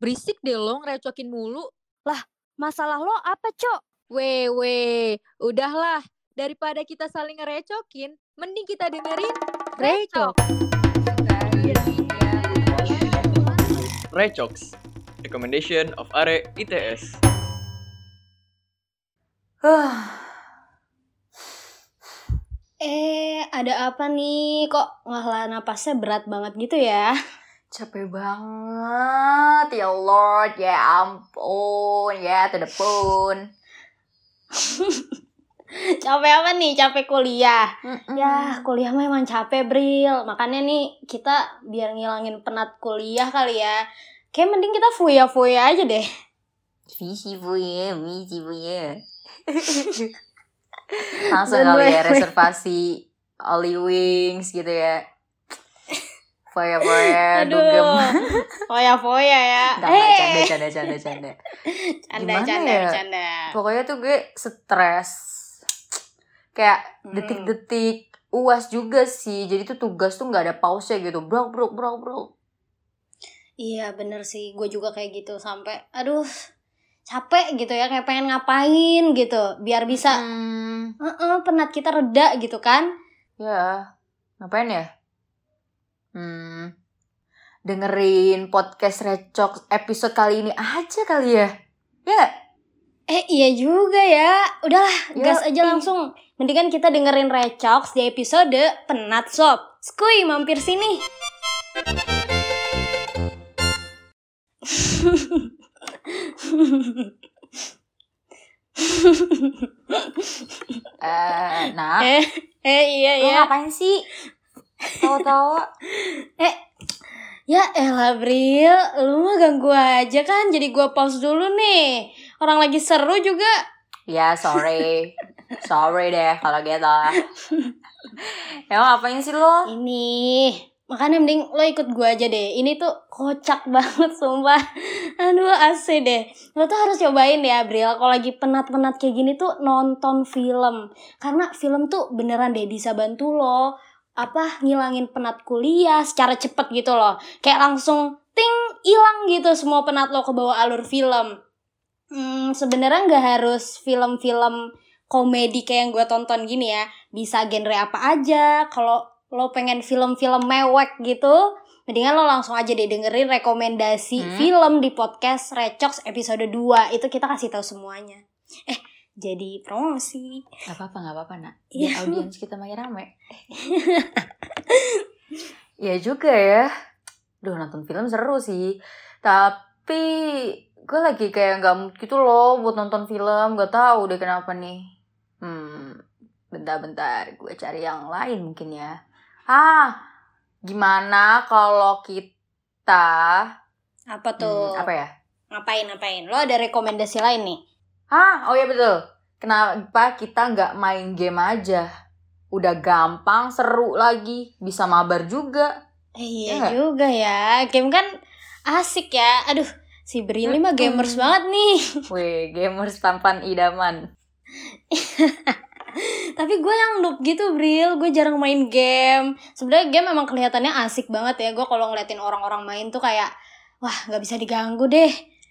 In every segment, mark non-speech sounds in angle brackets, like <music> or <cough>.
Berisik deh lo ngerecokin mulu. Masalah lo apa, Cok? Weh, weh. Udahlah. Daripada kita saling ngerecokin, mending kita dengerin Recok. Recox, recommendation of Are ITS. <sighs> Eh, ada apa nih? Kok ngalah napasnya berat banget gitu ya? Capek banget, ya Lord, ya ampun, ya to the bone. <laughs> Capek apa nih? Capek kuliah. Ya, kuliah mah emang capek, Bril. Makanya nih, kita biar ngilangin penat kuliah kali ya. Kayak mending kita fuya-fuya aja deh. Visi buye, visi buye. Langsung kali ya reservasi Oli Wings gitu ya. Foya-foya, dugem. foya-foya ya. Enggak, enggak, Eh, canda, canda, canda, canda. canda, Gimana canda, ya? canda. Pokoknya tuh gue stres. Kayak Hmm. detik-detik uas juga sih. Jadi tuh tugas tuh nggak ada pause gitu. Bro, bro, bro, bro. Iya bener sih, gue juga kayak gitu sampai, aduh capek gitu ya, kayak pengen ngapain gitu, biar bisa, Hmm, "Eh-eh, penat kita reda gitu kan. ya. Ngapain ya? Hmm. Dengerin podcast Recok episode kali ini aja kali ya. Ya? Eh iya juga ya, udahlah Yoi. gas aja langsung. Mendingan kita dengerin Recox di episode Penat Sob. Skuy mampir sini. <laughs> Eh, nah. eh, eh iya Lo iya. ngapain sih? Tahu-tahu. Ya elah Bril, lu mah ganggu aja kan, jadi gua pause dulu nih. Orang lagi seru juga. ya, sorry. sorry deh kalau gitu. Emang ngapain sih lo? Ini, makanya mending lo ikut gua aja deh. Ini tuh kocak banget sumpah. Aduh asli deh. Lo tuh harus cobain ya Bril. Kalau lagi penat-penat kayak gini tuh nonton film. Karena film tuh beneran deh bisa bantu lo apa ngilangin penat kuliah secara cepet gitu loh. Kayak langsung ting hilang gitu semua penat lo ke bawah alur film. Hmm, sebenarnya nggak harus film-film komedi kayak yang gue tonton gini ya bisa genre apa aja kalau lo pengen film-film mewek gitu mendingan lo langsung aja deh dengerin rekomendasi Hmm. film di podcast Recox episode 2 itu kita kasih tahu semuanya eh jadi promosi Gak apa-apa, gak apa-apa, nak. Iya. Biar audiens kita makin rame. <laughs> ya juga ya. Duh, nonton film seru sih. Tapi gue lagi kayak gak mood gitu loh buat nonton film. Gak tahu deh kenapa nih. Hmm, bentar-bentar. Gue cari yang lain mungkin ya. Ah, gimana kalau kita... apa tuh Hmm, apa ya? ngapain ngapain lo ada rekomendasi lain nih Ah, oh iya betul. Kenapa kita nggak main game aja? Udah gampang, seru lagi, bisa mabar juga. Eh, Iya nggak? juga ya game kan asik ya aduh si Brili mah gamers banget nih <laughs> Weh, gamers tampan idaman. Tapi gue yang noob gitu, Bril. Gue jarang main game. Sebenarnya game emang kelihatannya asik banget ya. Gue kalau ngeliatin orang-orang main tuh kayak, wah nggak bisa diganggu deh.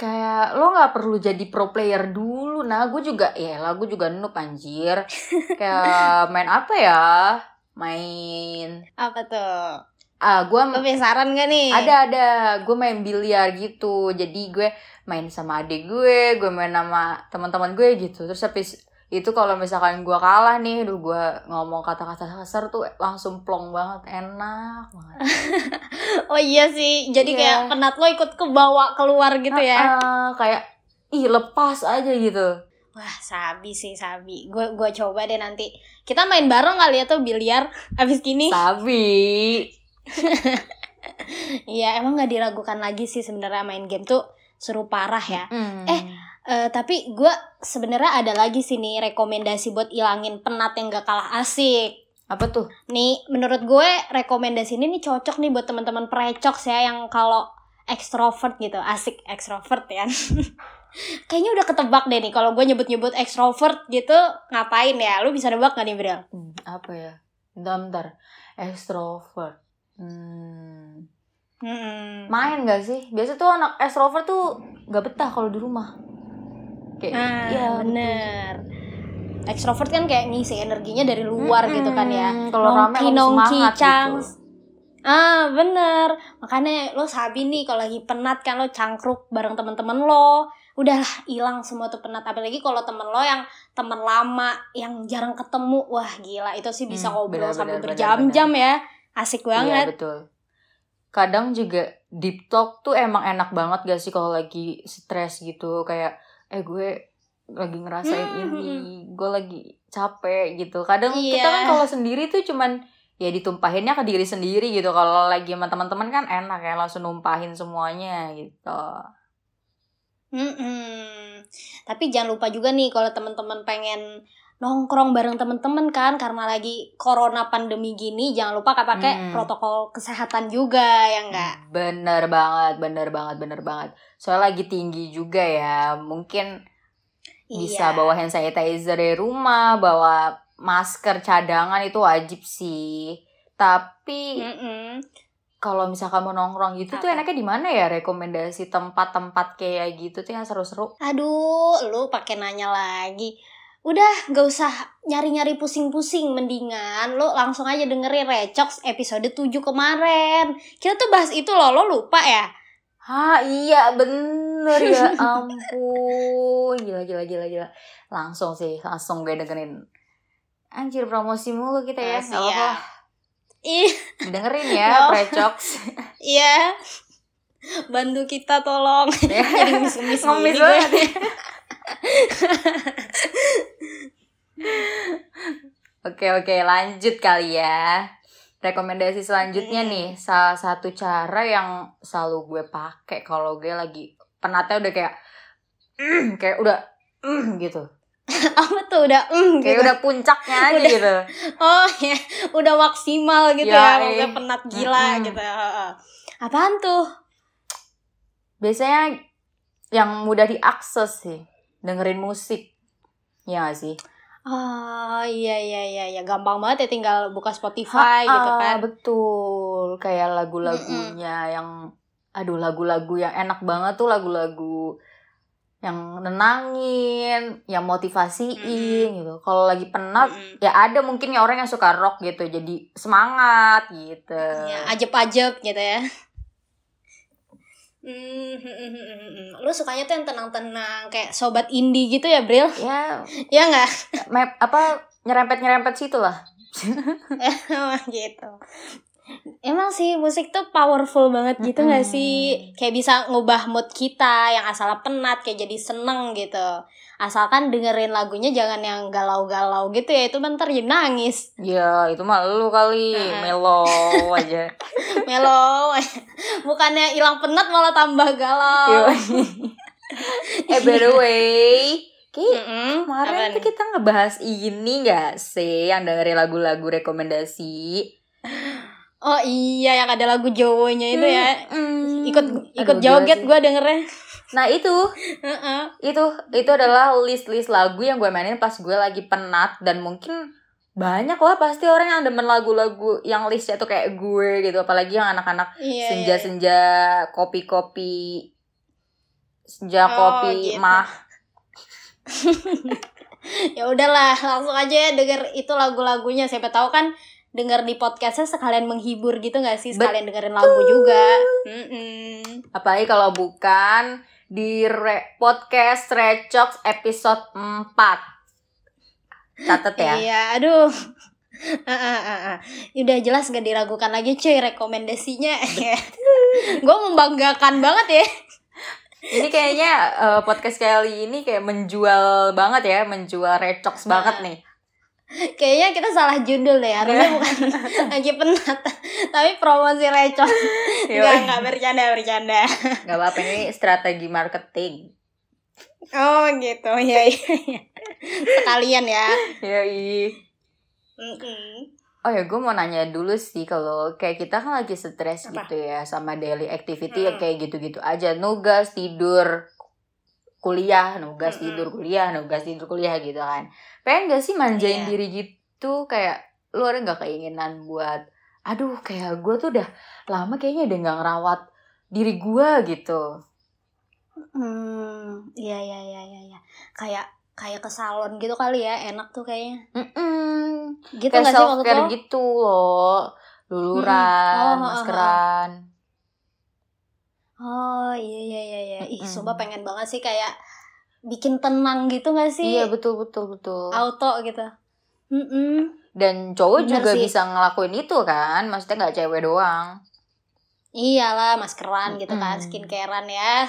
Kayak lo nggak perlu jadi pro player dulu. Nah, gue juga, ya lah, gue juga noob anjir. Kayak <laughs> main apa ya? Main, Apa tuh? ah gue Lo punya saran gak nih? ada ada gue main biliar gitu jadi gue main sama adik gue gue main sama teman-teman gue gitu terus habis itu kalau misalkan gue kalah nih duh gue ngomong kata-kata kasar tuh langsung plong banget enak banget <laughs> Oh iya sih. Jadi Iya. kayak penat lo ikut ke bawah keluar gitu ya. Ah, kayak ih lepas aja gitu Wah, sabi sih, sabi. Gue gua coba deh nanti. Kita main bareng kali ya tuh biliar abis gini. sabi <laughs> Iya, emang nggak diragukan lagi sih sebenarnya main game tuh seru parah ya. Hmm. Eh, Eh, tapi gue sebenarnya ada lagi sih nih rekomendasi buat ilangin penat yang gak kalah asik. apa tuh Nih, menurut gue rekomendasi ini nih cocok nih buat teman-teman precok ya yang kalau ekstrovert gitu, asik ekstrovert ya. <laughs> Kayaknya udah ketebak deh nih kalau gue nyebut-nyebut ekstrovert gitu ngapain ya? Lu bisa nebak gak nih, Bril? Hmm, apa ya bentar bentar extrovert hmm Mm-mm. Main gak sih? Biasa tuh anak extrovert tuh gak betah kalau di rumah. Kayak Nah, ya bener. Extrovert kan kayak ngisi energinya dari luar Mm-mm. gitu kan ya. Kalau rame Nongki gitu. Ah bener. Makanya lo sabi nih kalau lagi penat kan lo cangkruk bareng temen-temen lo. Udahlah hilang semua tuh penat. Apalagi kalau temen lo yang temen lama yang jarang ketemu. Wah gila itu sih bisa Hmm, ngobrol bener, sampai berjam-jam ya. Asik Iya banget. betul. Kadang juga deep talk tuh emang enak banget gak sih kalau lagi stres gitu kayak eh gue lagi ngerasain Hmm, ini, gue lagi capek gitu. Kadang kita Iya. kan kalau sendiri tuh cuman ya ditumpahinnya ke diri sendiri gitu. Kalau lagi sama teman-teman kan enak ya langsung numpahin semuanya gitu. Mm-mm. Tapi jangan lupa juga nih kalau teman-teman pengen nongkrong bareng teman-teman kan karena lagi corona pandemi gini jangan lupa pakai Hmm. protokol kesehatan juga ya enggak. Bener banget, bener banget, bener banget. Soalnya lagi tinggi juga ya. Mungkin bisa Iya. bawa hand sanitizer dari rumah, bawa masker cadangan itu wajib sih. Tapi kalau misalkan mau nongkrong gitu tuh Apa? enaknya di mana ya rekomendasi tempat-tempat kayak gitu tuh yang seru-seru. Aduh, lu pakai nanya lagi. Udah, gak usah nyari-nyari pusing-pusing. Mendingan lu langsung aja dengerin Recox episode 7 kemarin. Kita tuh bahas itu loh, lo lupa ya? Hah iya bener ya <laughs> ampun Gila gila gila gila Langsung sih langsung gue dengerin Anjir promosi mulu kita ya Ah, Gak apa-apa. Ih, Dengerin ya <laughs> No. Precox iya. Bantu kita tolong. <laughs> Jadi ngemis-ngemis banget ya. Oke oke lanjut kali ya Rekomendasi selanjutnya Hmm. nih Salah satu cara yang selalu gue pakai Kalau gue lagi penatnya udah kayak "Mm," <clears throat> Kayak udah "Mm," <clears throat> gitu Apa tuh udah mm, Kayak gitu. udah puncaknya aja Udah. gitu <laughs> Oh ya, udah maksimal gitu Ya, ya, maksudnya penat gila Mm-mm. gitu. Heeh. Apaan tuh? Biasanya yang mudah diakses sih Dengerin musik Iya gak sih? Oh iya iya iya ya gampang banget ya tinggal buka Spotify gitu Ah, kan. Betul, kayak lagu-lagunya yang aduh lagu-lagu yang enak banget tuh lagu-lagu yang nenangin, yang motivasiin gitu. Kalau lagi penat Mm-mm. ya ada mungkin ya orang yang suka rock gitu jadi semangat gitu. Ya, ajep-ajep gitu ya. Hmm, hmm, hmm, hmm, hmm, hmm. lu sukanya tuh yang tenang-tenang kayak sobat indie gitu ya, Bril? Ya, <laughs> Ya nggak? map apa nyerempet-nyerempet situ lah. Emang <laughs> gitu. Emang sih musik tuh powerful banget gitu nggak Mm-mm. sih? Kayak bisa ngubah mood kita yang asalnya penat kayak jadi seneng gitu. Asalkan dengerin lagunya jangan yang galau-galau gitu ya, itu bentar jadi nangis. Ya, itu mah lu kali Heeh. melo aja. <laughs> Melo, bukannya hilang penat malah tambah galau. <laughs> eh by the way, kayak Mm-mm, Kemarin apa tuh kita ngebahas ini gak sih yang dengerin lagu-lagu rekomendasi? Oh iya yang ada lagu Jawa-nya itu ya. Hmm. Ikut ikut Aduh, joget gue dengernya. Nah itu, Heeh. itu, itu adalah list-list lagu yang gue mainin pas gue lagi penat dan mungkin banyak lah pasti orang yang demen lagu-lagu yang listnya tuh kayak gue gitu, apalagi yang anak-anak iya. senja-senja kopi-kopi, senja Oh, kopi gitu. mah. <laughs> ya udahlah langsung aja ya denger itu lagu-lagunya siapa tahu kan denger di podcastnya sekalian menghibur gitu nggak sih sekalian dengerin lagu juga Mm-mm. Apalagi kalau bukan di re- podcast Recox episode 4. Catet ya. iya aduh Ah, ah, ah, ah. udah jelas gak diragukan lagi cuy rekomendasinya <laughs> gue membanggakan banget ya Ini kayaknya eh, podcast kali ini kayak menjual banget ya, menjual Recox banget nih. Kayaknya kita salah judul deh harusnya bukan <laughs> lagi penat tapi promosi recon <laughs> nggak nggak bercanda bercanda Gak apa-apa ini strategi marketing. oh gitu ya iya sekalian ya Yoi. Mm-mm. Oh ya, gue mau nanya dulu sih kalau kayak kita kan lagi stres Apa? gitu ya sama daily activity ya Hmm. kayak gitu-gitu aja, nugas tidur kuliah, nugas Mm-mm. tidur kuliah, nugas tidur kuliah gitu kan. Pengen gak sih manjain Iya. diri gitu kayak lu ada nggak keinginan buat aduh kayak gue tuh udah lama kayaknya udah nggak ngerawat diri gue gitu Hmm, iya iya iya iya iya. Kayak kayak ke salon gitu kali ya, enak tuh kayaknya. Mm-mm. Gitu kayak self care lo? gitu loh luluran Mm-mm. Oh, ha, ha, ha. maskeran Oh iya iya iya iya. Ih, sumpah pengen banget sih kayak bikin tenang gitu gak sih? iya betul betul betul Auto gitu. Mm-mm. dan cowok Bener juga sih. bisa ngelakuin itu kan maksudnya nggak cewek doang Iyalah, maskeran gitu kan, skincarean ya.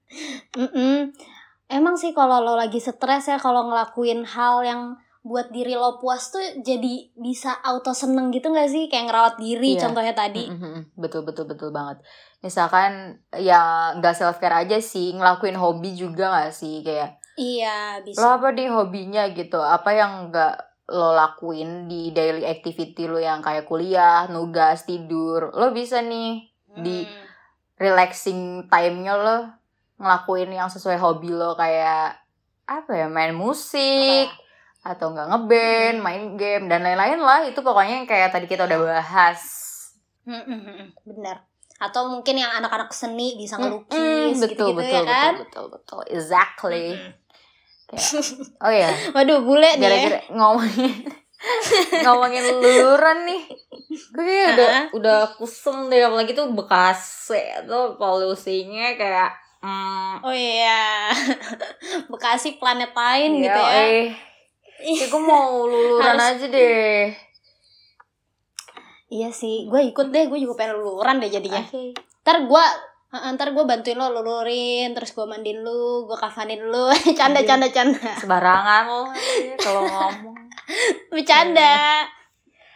<laughs> Mm-mm. Emang sih kalau lo lagi stres ya, kalau ngelakuin hal yang buat diri lo puas tuh jadi bisa auto seneng gitu gak sih? Kayak ngerawat diri Iya. contohnya tadi. Mm-mm. betul betul betul banget misalkan ya nggak self care aja sih ngelakuin hobi juga nggak sih kayak Iya, lo bisa. apa nih hobinya gitu apa yang nggak lo lakuin di daily activity lo yang kayak kuliah nugas tidur lo bisa nih di- Hmm. relaxing time-nya lo ngelakuin yang sesuai hobi lo kayak apa ya main musik atau enggak ngeband, Hmm. main game dan lain-lain lah itu pokoknya yang kayak tadi kita udah bahas. Mm, mm, mm, mm. Bener. Atau mungkin yang anak-anak seni bisa Mm, ngelukis betul gitu-gitu betul ya kan? betul betul betul exactly. Mm. Kayak, oh ya, <laughs> Waduh, bule nih ya. gara-gara ngomongin <laughs> ngomongin luluran nih. Gue kayak udah Hah? udah kusem deh apalagi tuh Bekasi tuh polusinya kayak mm, Oh iya. <laughs> Bekasi planet lain gitu Iya, ya. Eh, <laughs> Kayak gue mau luluran Harus- aja deh. Iya sih, gue ikut deh, gue juga pengen luluran deh jadinya. Oke. Ntar gue ntar gue bantuin lo lulurin, terus gue mandiin lu, gue kafanin lu, <laughs> canda Anjir. canda canda, Sembarangan lo kalau ngomong. <laughs> bercanda.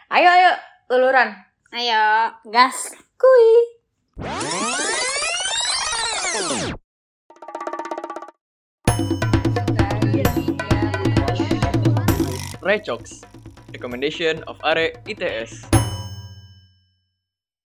Ayo ayo luluran. Ayo, gas. Kui. Recommendation of Are ITS.